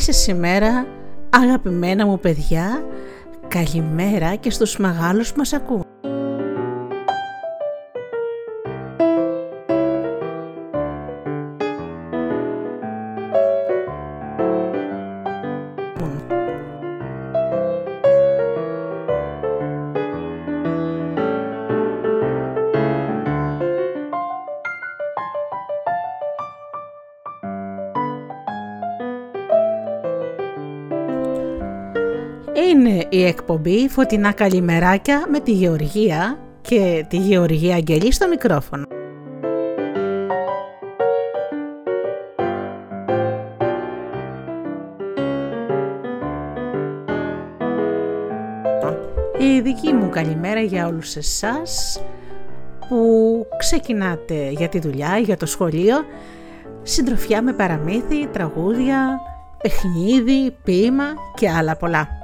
Τέλεισε σήμερα, αγαπημένα μου παιδιά, καλημέρα και στους μεγάλους που μας ακούν. Η εκπομπή Φωτεινά Καλημεράκια με τη Γεωργία και τη Γεωργία Αγγελή στο μικρόφωνο. Η δική μου καλημέρα για όλους εσάς που ξεκινάτε για τη δουλειά, για το σχολείο, συντροφιά με παραμύθι, τραγούδια, παιχνίδι, ποίημα και άλλα πολλά.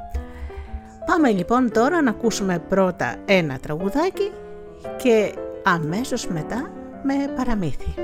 Πάμε λοιπόν τώρα να ακούσουμε πρώτα ένα τραγουδάκι και αμέσως μετά με παραμύθι.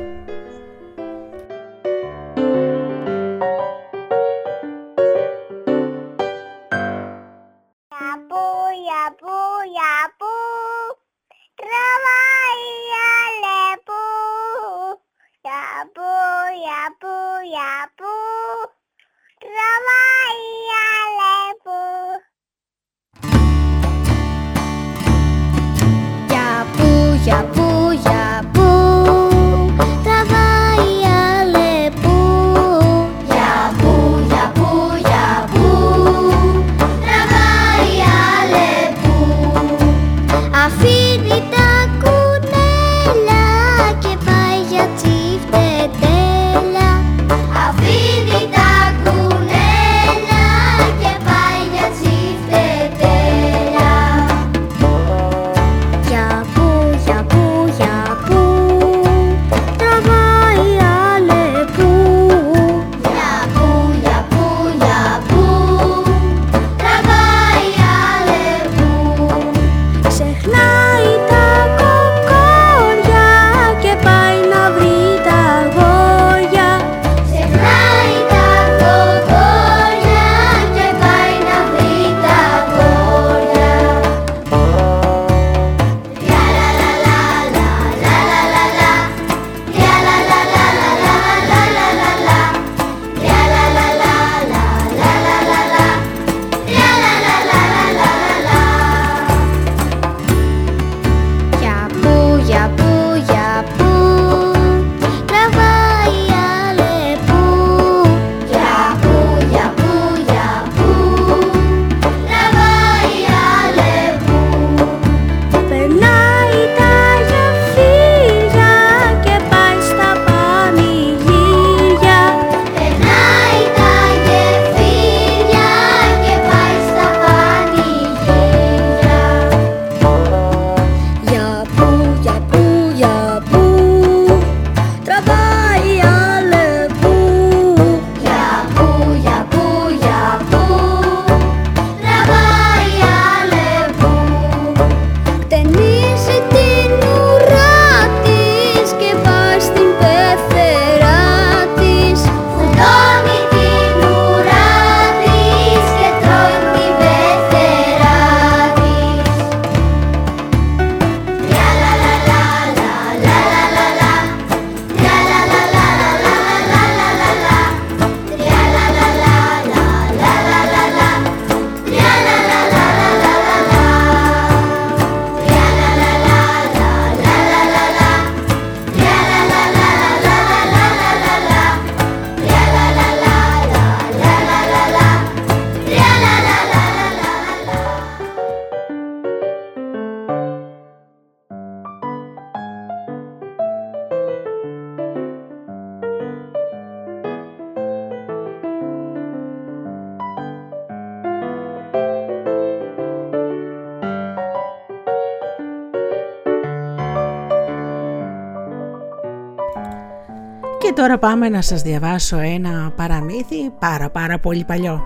Τώρα πάμε να σας διαβάσω ένα παραμύθι πάρα πάρα πολύ παλιό.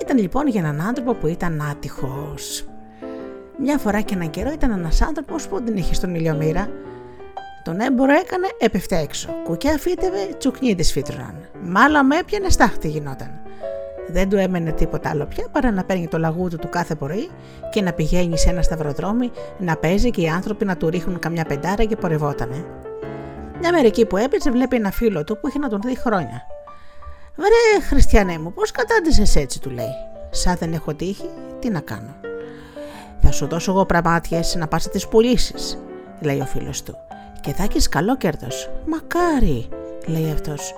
Ήταν λοιπόν για έναν άνθρωπο που ήταν άτυχος. Μια φορά και έναν καιρό ήταν ένας άνθρωπος που δεν είχε στον ηλιομήρα. Τον έμπορο έκανε, έπεφτε έξω. Κουκιά φύτευε, τσουκνίδες φύτρωναν. Μάλλον με έπιανε, στάχτη γινόταν. Δεν του έμενε τίποτα άλλο πια παρά να παίρνει το λαγούδι του κάθε πρωί και να πηγαίνει σε ένα σταυροδρόμι να παίζει και οι άνθρωποι να του ρίχνουν καμιά πεντάρα και πορευότανε. Μια μερική που έπαιζε βλέπει ένα φίλο του που είχε να τον δει χρόνια. Βρε, Χριστιανέ μου, πώς κατάντησες έτσι, του λέει. Σαν δεν έχω τύχη, τι να κάνω. Θα σου δώσω εγώ πραμάτιε να πας τις πουλήσεις, λέει ο φίλος του. Και θα έχεις καλό κέρδος. Μακάρι, λέει αυτός.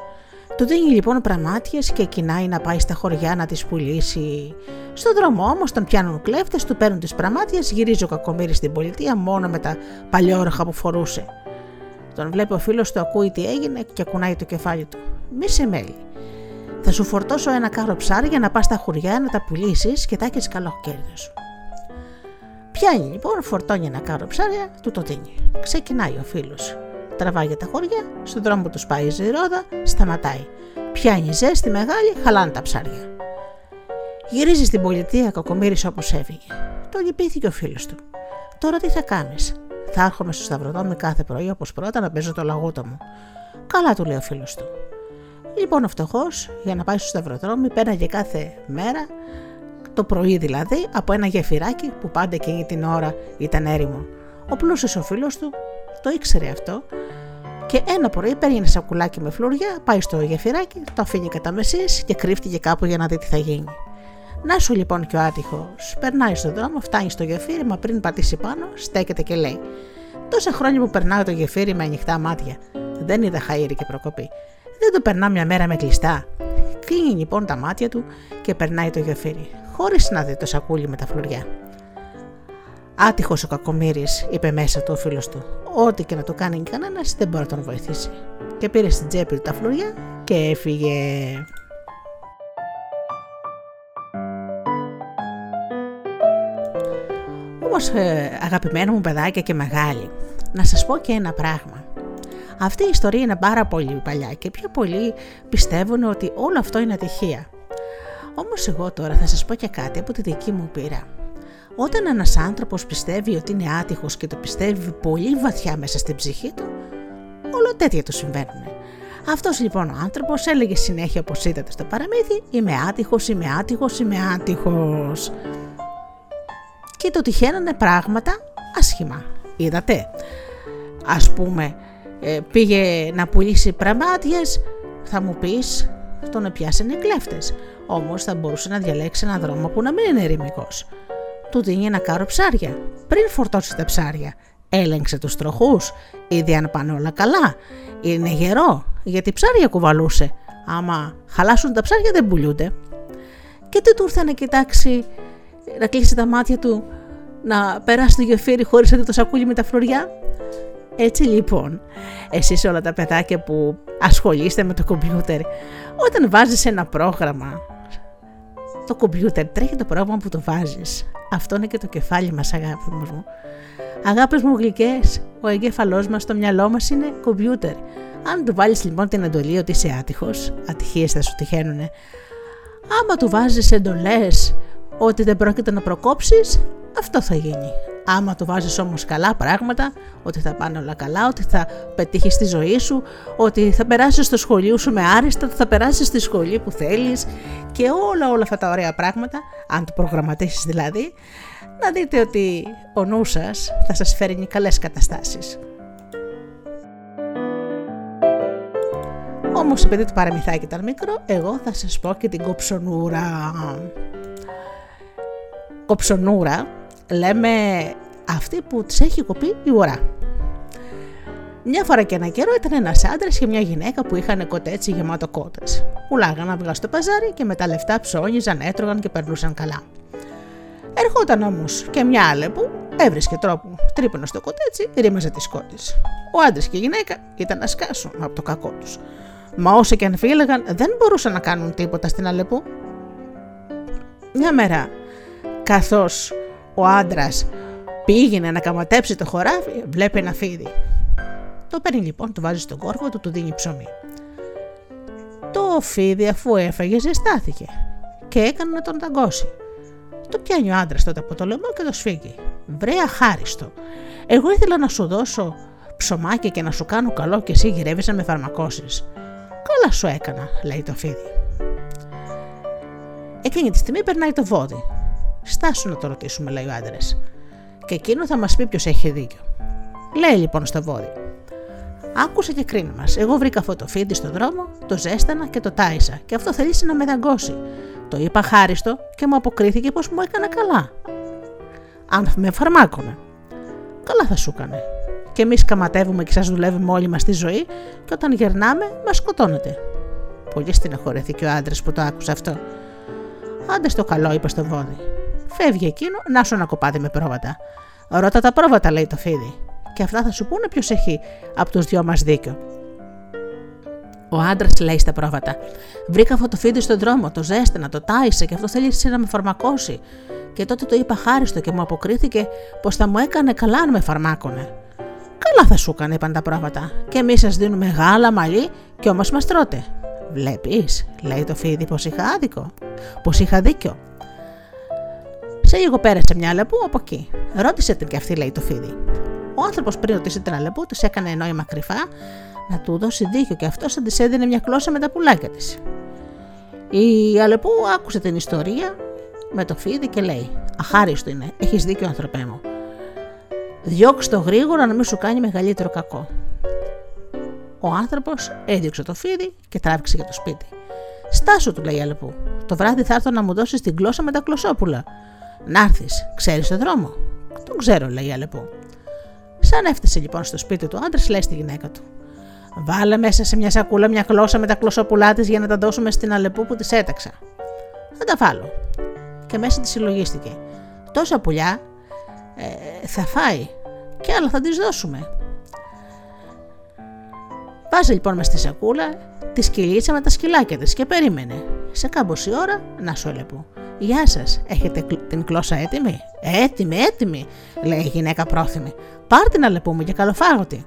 Του δίνει λοιπόν πραμάτιε και κοινάει να πάει στα χωριά να τις πουλήσει. Στον δρόμο όμως τον πιάνουν κλέφτες, του παίρνουν τις πραμάτιε, γυρίζει ο κακομίρι στην πολιτεία μόνο με τα παλιόροχα που φορούσε. Τον βλέπει ο φίλος του, ακούει τι έγινε και κουνάει το κεφάλι του. Μη σε μέλη. Θα σου φορτώσω ένα κάρο ψάρια να πας στα χωριά να τα πουλήσεις και θα έχεις καλό κέρδος. Πιάνει λοιπόν, φορτώνει ένα κάρο ψάρια, του το δίνει. Ξεκινάει ο φίλος. Τραβάει για τα χωριά, στον δρόμο τους πάει η ζηρόδα, σταματάει. Πιάνει ζέστη μεγάλη, χαλάνε τα ψάρια. Γυρίζει στην πολιτεία κακομίρι όπως έφυγε. Το λυπήθηκε ο φίλος του. Τώρα τι θα κάνεις; Θα έρχομαι στο σταυροδρόμι κάθε πρωί όπως πρώτα να παίζω το λαγούτο μου. Καλά του λέει ο φίλος του. Λοιπόν, ο φτωχός για να πάει στο σταυροδρόμι πέραγε κάθε μέρα, το πρωί δηλαδή, από ένα γεφυράκι που πάντα εκείνη την ώρα ήταν έρημο. Ο πλούσιος ο φίλος του το ήξερε αυτό και ένα πρωί παίρνει ένα σακουλάκι με φλουριά, πάει στο γεφυράκι, το αφήνει κατά μεσής και κρύφτηκε κάπου για να δει τι θα γίνει. Να σου λοιπόν και ο άτυχος. Περνάει στον δρόμο, φτάνει στο γεφύρι, μα πριν πατήσει πάνω, στέκεται και λέει: Τόσα χρόνια που περνάω το γεφύρι με ανοιχτά μάτια. Δεν είδα χαΐρι και προκοπή. Δεν το περνά μια μέρα με κλειστά. Κλείνει λοιπόν τα μάτια του και περνάει το γεφύρι, χωρίς να δει το σακούλι με τα φλουριά. Άτυχος ο κακομοίρη, είπε μέσα του ο φίλος του. Ό,τι και να το κάνει κανένας δεν μπορεί να τον βοηθήσει. Και πήρε στην τσέπη του τα φλουριά και έφυγε. Όμως ε, αγαπημένο μου παιδάκια και μεγάλη, να σας πω και ένα πράγμα. Αυτή η ιστορία είναι πάρα πολύ παλιά και πιο πολλοί πιστεύουν ότι όλο αυτό είναι ατυχία. Όμως εγώ τώρα θα σας πω και κάτι από τη δική μου πείρα. Όταν ένας άνθρωπος πιστεύει ότι είναι άτυχος και το πιστεύει πολύ βαθιά μέσα στην ψυχή του, όλο τέτοια του συμβαίνουν. Αυτός λοιπόν ο άνθρωπος έλεγε συνέχεια όπως είδατε στο παραμύθι «Είμαι άτυχος, είμαι άτυχος, είμαι άτυχος» και το τυχαίνανε πράγματα άσχημα. Είδατε. Ας πούμε, ε, πήγε να πουλήσει πραμάτιες, θα μου πεις, τον πιάσανε κλέφτες. Όμως θα μπορούσε να διαλέξει ένα δρόμο που να μην είναι ερημικός. Του δίνει ένα κάρο ψάρια. Πριν φορτώσει τα ψάρια, έλεγξε τους τροχούς, είδε αν πάνε όλα καλά. Είναι γερό, γιατί ψάρια κουβαλούσε. Άμα χαλάσουν τα ψάρια δεν πουλούνται. Και τι του ήρθε να κοιτάξει, να κλείσει τα μάτια του, να περάσει το γεφύρι χωρίς να δει το σακούλι με τα φλουριά. Έτσι λοιπόν, εσείς όλα τα παιδάκια που ασχολείστε με το κομπιούτερ, όταν βάζεις ένα πρόγραμμα, το κομπιούτερ τρέχει το πρόγραμμα που το βάζεις. Αυτό είναι και το κεφάλι μας αγάπη μου. Αγάπες μου γλυκές, ο εγκέφαλός μας, το μυαλό μας είναι κομπιούτερ. Αν του βάλεις λοιπόν την εντολή ότι είσαι άτυχος, ατυχίες θα σου τυχαίνουνε. Άμα του βάζεις εντολές ότι δεν πρόκειται να προκόψεις, αυτό θα γίνει. Άμα το βάζεις όμως καλά πράγματα, ότι θα πάνε όλα καλά, ότι θα πετύχεις τη ζωή σου, ότι θα περάσεις στο σχολείο σου με άριστα, ότι θα περάσεις στη σχολή που θέλεις και όλα όλα αυτά τα ωραία πράγματα, αν το προγραμματίσεις δηλαδή, να δείτε ότι ο νους σας θα σας φέρνει καλές καταστάσεις. Όμως επειδή το παραμυθάκι ήταν μικρό, εγώ θα σας πω και την κοψονούρα. Κοψονούρα λέμε αυτή που της έχει κοπεί η ουρά. Μια φορά και ένα καιρό ήταν ένας άντρας και μια γυναίκα που είχαν κοτέτσι γεμάτο κότες. Πουλάγαν αυγά στο παζάρι και με τα λεφτά ψώνιζαν, έτρωγαν και περνούσαν καλά. Ερχόταν όμως και μια άλλη που έβρισκε τρόπο, τρύπωνε στο κοτέτσι, ρίμαζε τις κότες. Ο άντρας και η γυναίκα ήταν να σκάσουν από το κακό τους. Μα όσο και αν φύλαγαν, δεν μπορούσαν να κάνουν τίποτα στην Αλεπού. Μια μέρα, καθώς ο άντρας πήγαινε να καματέψει το χωράφι, βλέπει ένα φίδι. Το παίρνει λοιπόν, το βάζει στον κόρφο του, του δίνει ψωμί. Το φίδι αφού έφαγε ζεστάθηκε και έκανε να τον ταγκώσει. Το πιάνει ο άντρας τότε από το λαιμό και το σφίγγει. Βρε αχάριστο. Εγώ ήθελα να σου δώσω ψωμάκι και να σου κάνω καλό και εσύ γυρεύει να με φαρμακώσεις. Καλά σου έκανα, λέει το φίδι. Εκείνη τη στιγμή περνάει το βόδι. Στάσου να το ρωτήσουμε, λέει ο άντρας. Και εκείνο θα μας πει ποιος έχει δίκιο. Λέει λοιπόν στο βόδι. Άκουσε και κρίνα μας. Εγώ βρήκα αυτό το φίδι στον δρόμο, το ζέστανα και το τάισα, και αυτό θέλησε να με δαγκώσει. Το είπα χάριστο και μου αποκρίθηκε πως μου έκανε καλά. Αν με φαρμάκωνε. Καλά θα σου έκανε. Και εμείς καματεύουμε και σας δουλεύουμε όλη μας τη ζωή, και όταν γερνάμε, μας σκοτώνετε. Πολύ στεναχωρέθηκε ο άντρας που το άκουσε αυτό. Άντε στο καλό, είπε στο βόδι. Φεύγει εκείνο, να σου ένα κοπάδι με πρόβατα. Ρώτα τα πρόβατα, λέει το φίδι. Και αυτά θα σου πούνε ποιος έχει από τους δυο μας δίκιο. Ο άντρας λέει στα πρόβατα: Βρήκα αυτό το φίδι στον δρόμο, το ζέστηνα, το τάισε και αυτό θέλει να με φαρμακώσει. Και τότε το είπα χάριστο και μου αποκρίθηκε πως θα μου έκανε καλά αν με φαρμάκωνε. Καλά θα σου έκανε, είπαν τα πρόβατα. Και εμείς σας δίνουμε γάλα, μαλλί και όμως μας τρώτε. Βλέπεις, λέει το φίδι, πως είχα άδικο, πως είχα δίκιο. Σε λίγο πέρασε μια αλεπού από εκεί. Ρώτησε την και αυτή, λέει το φίδι. Ο άνθρωπος πριν ρωτήσει την αλεπού, της έκανε νόημα κρυφά να του δώσει δίκιο και αυτό θα της έδινε μια γλώσσα με τα πουλάκια της. Η αλεπού άκουσε την ιστορία με το φίδι και λέει: Αχάριστο είναι, έχεις δίκιο, ανθρωπέ μου. Διώξ το γρήγορα να μην σου κάνει μεγαλύτερο κακό. Ο άνθρωπος έδιωξε το φίδι και τράβηξε για το σπίτι. Στάσου, του λέει η Αλεπού. Το βράδυ θα έρθω να μου δώσεις την γλώσσα με τα κλωσόπουλα. Να έρθεις, ξέρεις το δρόμο; Τον ξέρω, λέει η Αλεπού. Σαν έφτασε λοιπόν στο σπίτι του άντρας, λέει στη γυναίκα του. Βάλε μέσα σε μια σακούλα μια γλώσσα με τα κλωσόπουλά της για να τα δώσουμε στην Αλεπού που της έταξα. Θα τα βάλω. Και μέσα της συλλογίστηκε. Τόσα πουλιά ε, θα φάει και άλλα θα της δώσουμε. Βάζει λοιπόν μες στη σακούλα τη σκυλίτσα με τα σκυλάκια της και περίμενε. Σε κάμποση ώρα να σου έλεγε. Γεια σας, έχετε την κλώσσα έτοιμη; Έτοιμη, έτοιμη, λέει η γυναίκα πρόθυμη. Πάρ την αλεπού μου και καλοφάγωτη.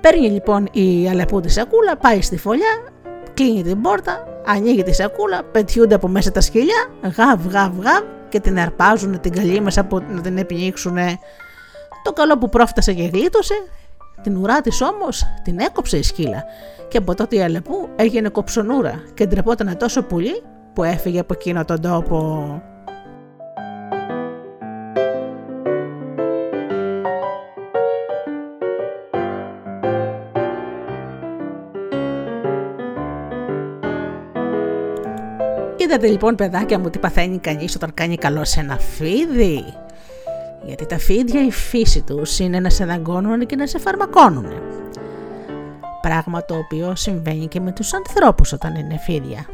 Παίρνει λοιπόν η αλεπού τη σακούλα, πάει στη φωλιά, κλείνει την πόρτα, ανοίγει τη σακούλα, πετιούνται από μέσα τα σκυλιά, γαβ, γαβ, γαβ και την αρπάζουν την καλή μέσα από να την επινήξουν. Το καλό που πρόφτασε και γλίτωσε, την ουρά της όμως την έκοψε η σκύλα και από τότε η Αλεπού έγινε κοψονούρα και ντρεπόταν τόσο πολύ που έφυγε από εκείνο τον τόπο. Είδατε λοιπόν παιδάκια μου τι παθαίνει κανείς όταν κάνει καλό σε ένα φίδι; Γιατί τα φίδια η φύση τους είναι να σε δαγκώνουν και να σε φαρμακώνουν. Πράγμα το οποίο συμβαίνει και με τους ανθρώπους όταν είναι φίδια.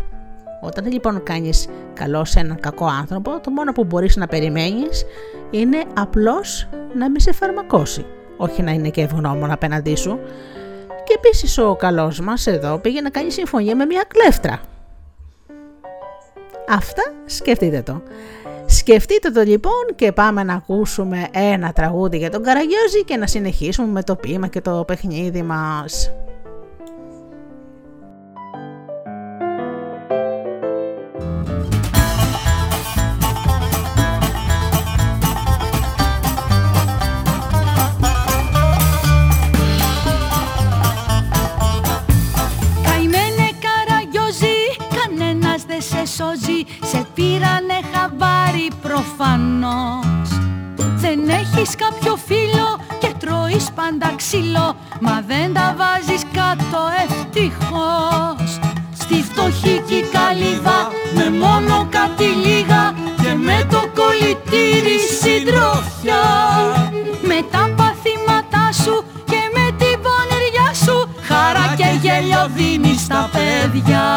Όταν λοιπόν κάνεις καλό σε έναν κακό άνθρωπο, το μόνο που μπορείς να περιμένεις είναι απλώς να μην σε φαρμακώσει, όχι να είναι και ευγνώμων απέναντί σου. Και επίσης ο καλός μας εδώ πήγε να κάνει συμφωνία με μια κλέφτρα. Αυτά σκεφτείτε το. Σκεφτείτε το λοιπόν και πάμε να ακούσουμε ένα τραγούδι για τον Καραγιόζη και να συνεχίσουμε με το ποίημα και το παιχνίδι μας. Σε πήρανε χαμπάρι προφανώς. Δεν έχεις κάποιο φίλο και τρώεις πάντα ξύλο Μα δεν τα βάζεις κάτω ευτυχώς. Στη φτωχική καλύβα με μόνο κάτι λίγα Και με το κολλητήρι συντροφιά. Με τα παθήματά σου και με την πονηριά σου Χαρά και γέλιο δίνεις στα παιδιά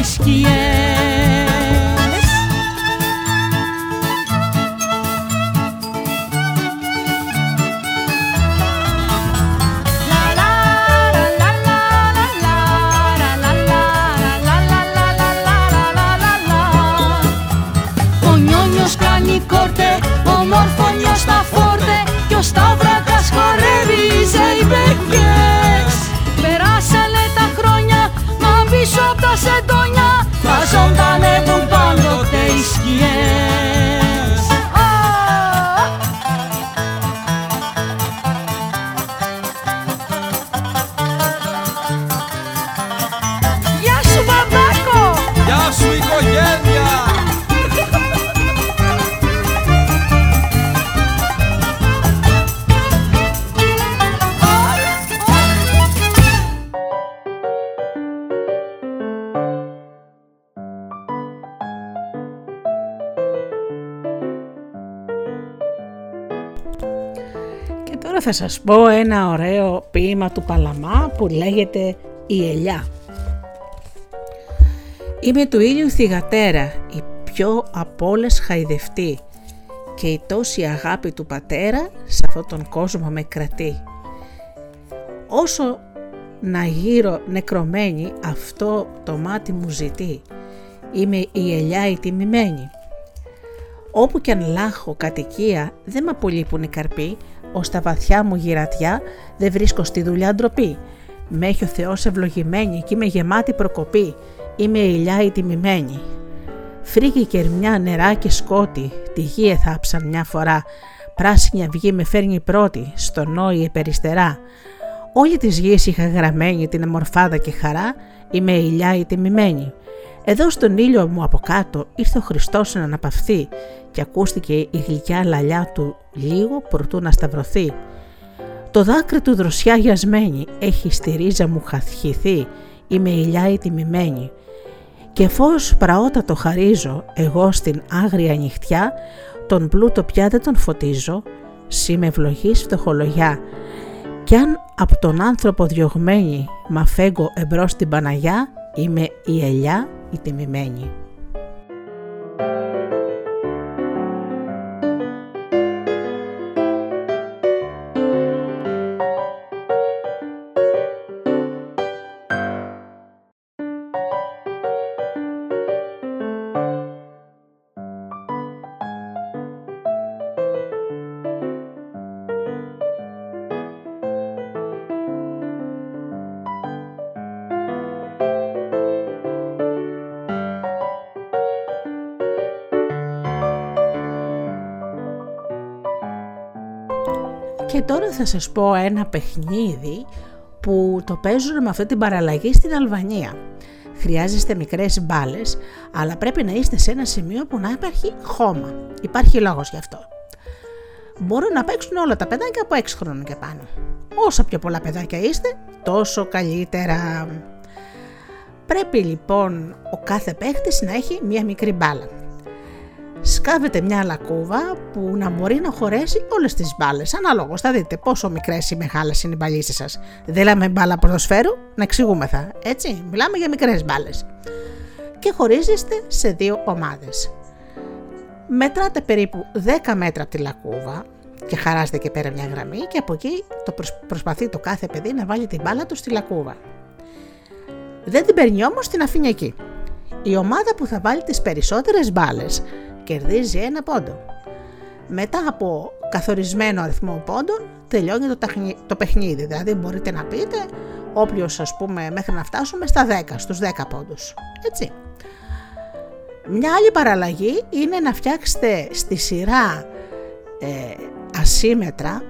pois que é. Θα σας πω ένα ωραίο ποίημα του Παλαμά που λέγεται «Η ελιά». Είμαι του ήλιου θυγατέρα, η πιο από όλες χαϊδευτή και η τόση αγάπη του πατέρα σε αυτόν τον κόσμο με κρατεί. Όσο να γύρω νεκρωμένη αυτό το μάτι μου ζητεί, είμαι η ελιά η τιμημένη. Όπου κι αν λάχω κατοικία δεν με απολείπουν οι καρποί, ως τα βαθιά μου γυρατιά δεν βρίσκω στη δουλειά ντροπή. Με έχει ο Θεός ευλογημένη και είμαι γεμάτη προκοπή. Είμαι ηλιά η τιμημένη. Φρίγη κερμιά, νερά και σκότη, τη γη εθάψαν μια φορά. Πράσινη αυγή με φέρνει πρώτη, στο νόη επεριστερά. Όλη της γης είχα γραμμένη την αμορφάδα και χαρά, είμαι ηλιά η τιμημένη. Εδώ στον ήλιο μου από κάτω ήρθε ο Χριστός να αναπαυθεί και ακούστηκε η γλυκιά λαλιά του λίγο προτού να σταυρωθεί. Το δάκρυ του δροσιά γιασμένη έχει στη ρίζα μου χαθιθεί, είμαι ηλιά η τιμημένη. Και φως πραότατο χαρίζω, εγώ στην άγρια νυχτιά, τον πλούτο πια δεν τον φωτίζω, σύ με ευλογής φτωχολογιά. Κι αν από τον άνθρωπο διωγμένη μα φέγγω εμπρός στην Παναγιά, είμαι η ελιά η τιμημένη. Τώρα θα σας πω ένα παιχνίδι που το παίζουν με αυτή την παραλλαγή στην Αλβανία. Χρειάζεστε μικρές μπάλες, αλλά πρέπει να είστε σε ένα σημείο που να υπάρχει χώμα. Υπάρχει λόγος γι' αυτό. Μπορούν να παίξουν όλα τα παιδάκια από 6 χρόνια και πάνω. Όσο πιο πολλά παιδάκια είστε, τόσο καλύτερα. Πρέπει λοιπόν ο κάθε παίχτης να έχει μία μικρή μπάλα σκάβετε μια λακκούβα που να μπορεί να χωρέσει όλες τις μπάλες. Αναλόγως, θα δείτε πόσο μικρές ή μεγάλες είναι οι μπαλίστε σας. Δεν λέμε μπάλα ποδοσφαίρου, να εξηγούμεθα. Έτσι, μιλάμε για μικρές μπάλες. Και χωρίζεστε σε δύο ομάδες. Μετράτε περίπου 10 μέτρα από τη λακκούβα και χαράζετε και πέρα μια γραμμή και από εκεί το προσπαθεί το κάθε παιδί να βάλει την μπάλα του στη λακκούβα. Δεν την παίρνει όμως, την αφήνει εκεί. Η ομάδα που θα βάλει τις περισσότερες μπάλες κερδίζει ένα πόντο. Μετά από καθορισμένο αριθμό πόντων τελειώνει το, το παιχνίδι, δηλαδή μπορείτε να πείτε όποιος ας πούμε μέχρι να φτάσουμε στα 10, στους 10 πόντους. Έτσι. Μια άλλη παραλλαγή είναι να φτιάξετε στη σειρά ε, ασύμετρα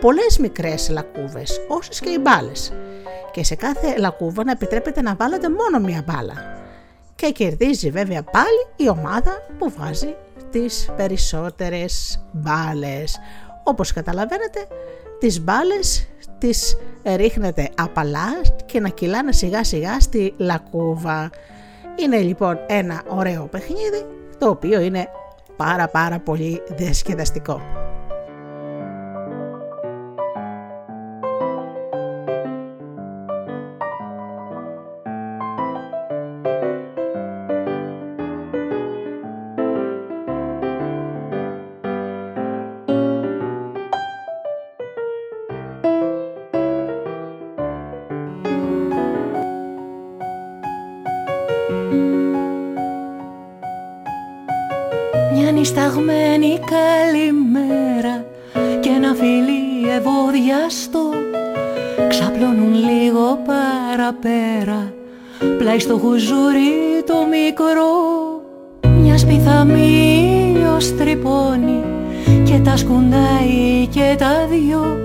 πολλές μικρές λακκούβες, όσες και οι μπάλες. Και σε κάθε λακκούβα να επιτρέπετε να βάλετε μόνο μία μπάλα και κερδίζει βέβαια πάλι η ομάδα που βάζει τις περισσότερες μπάλες. Όπως καταλαβαίνετε, τις μπάλες τις ρίχνετε απαλά και να κυλάνε σιγά σιγά στη λακκούβα. Είναι λοιπόν ένα ωραίο παιχνίδι το οποίο είναι πάρα πάρα πολύ διασκεδαστικό. Πλάι στο χουζούρι το μικρό. Μιας σπιθαμή ήλιος τρυπώνει Και τα σκουντάει και τα δυο.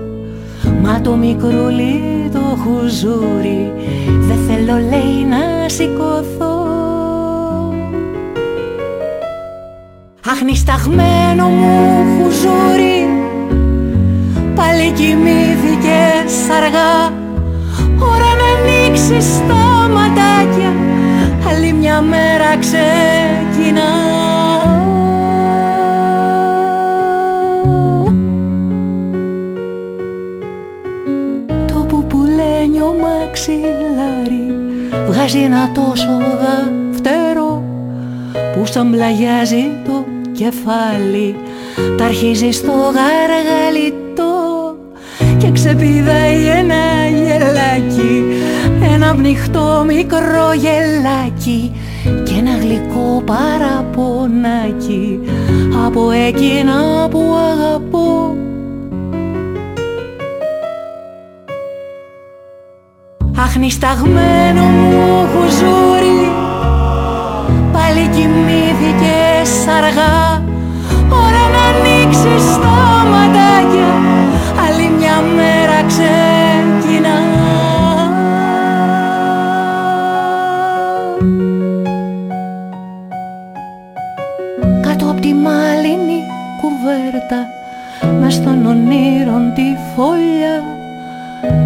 Μα το μικρούλι το χουζούρι Δεν θέλω λέει να σηκωθώ. Αχνισταγμένο μου χουζούρι Πάλι κοιμήθηκες αργά. Ώρα να ανοίξεις τα ματάκια Άλλη μια μέρα ξεκινά. Το πουπουλένιο μαξιλάρι Βγάζει ένα τόσο δαφτερό Που σαν πλαγιάζει το κεφάλι. Τα αρχίζει στο γαργαλιτό και ξεπηδάει ένα γελάκι ένα πνιχτό μικρό γελάκι και ένα γλυκό παραπονάκι από εκείνα που αγαπώ. Αχνισταγμένο μου χουζούρι πάλι κοιμήθηκες αργά. Ώρα να ανοίξεις τα ματάκια άλλη μια μέρα ξεκινά μες στον ονείρον τη φωλιά.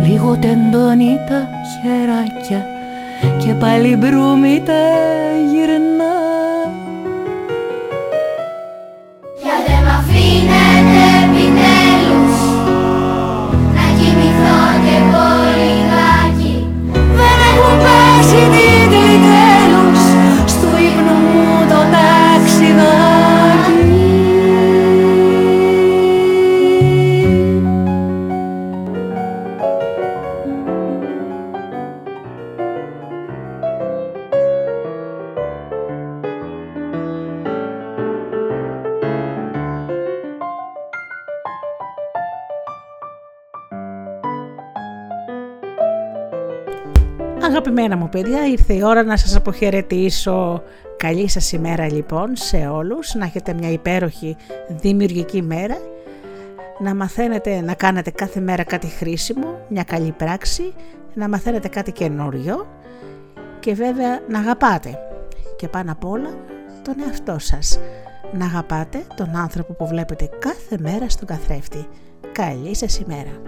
Λίγο τεντώνει τα χεράκια και πάλι μπρούμι τα γυρνά Αγαπημένα μου παιδιά, ήρθε η ώρα να σας αποχαιρετήσω. Καλή σας ημέρα λοιπόν σε όλους, να έχετε μια υπέροχη δημιουργική μέρα, να μαθαίνετε να κάνετε κάθε μέρα κάτι χρήσιμο, μια καλή πράξη, να μαθαίνετε κάτι καινούριο και βέβαια να αγαπάτε και πάνω απ' όλα τον εαυτό σας. Να αγαπάτε τον άνθρωπο που βλέπετε κάθε μέρα στον καθρέφτη. Καλή σας ημέρα.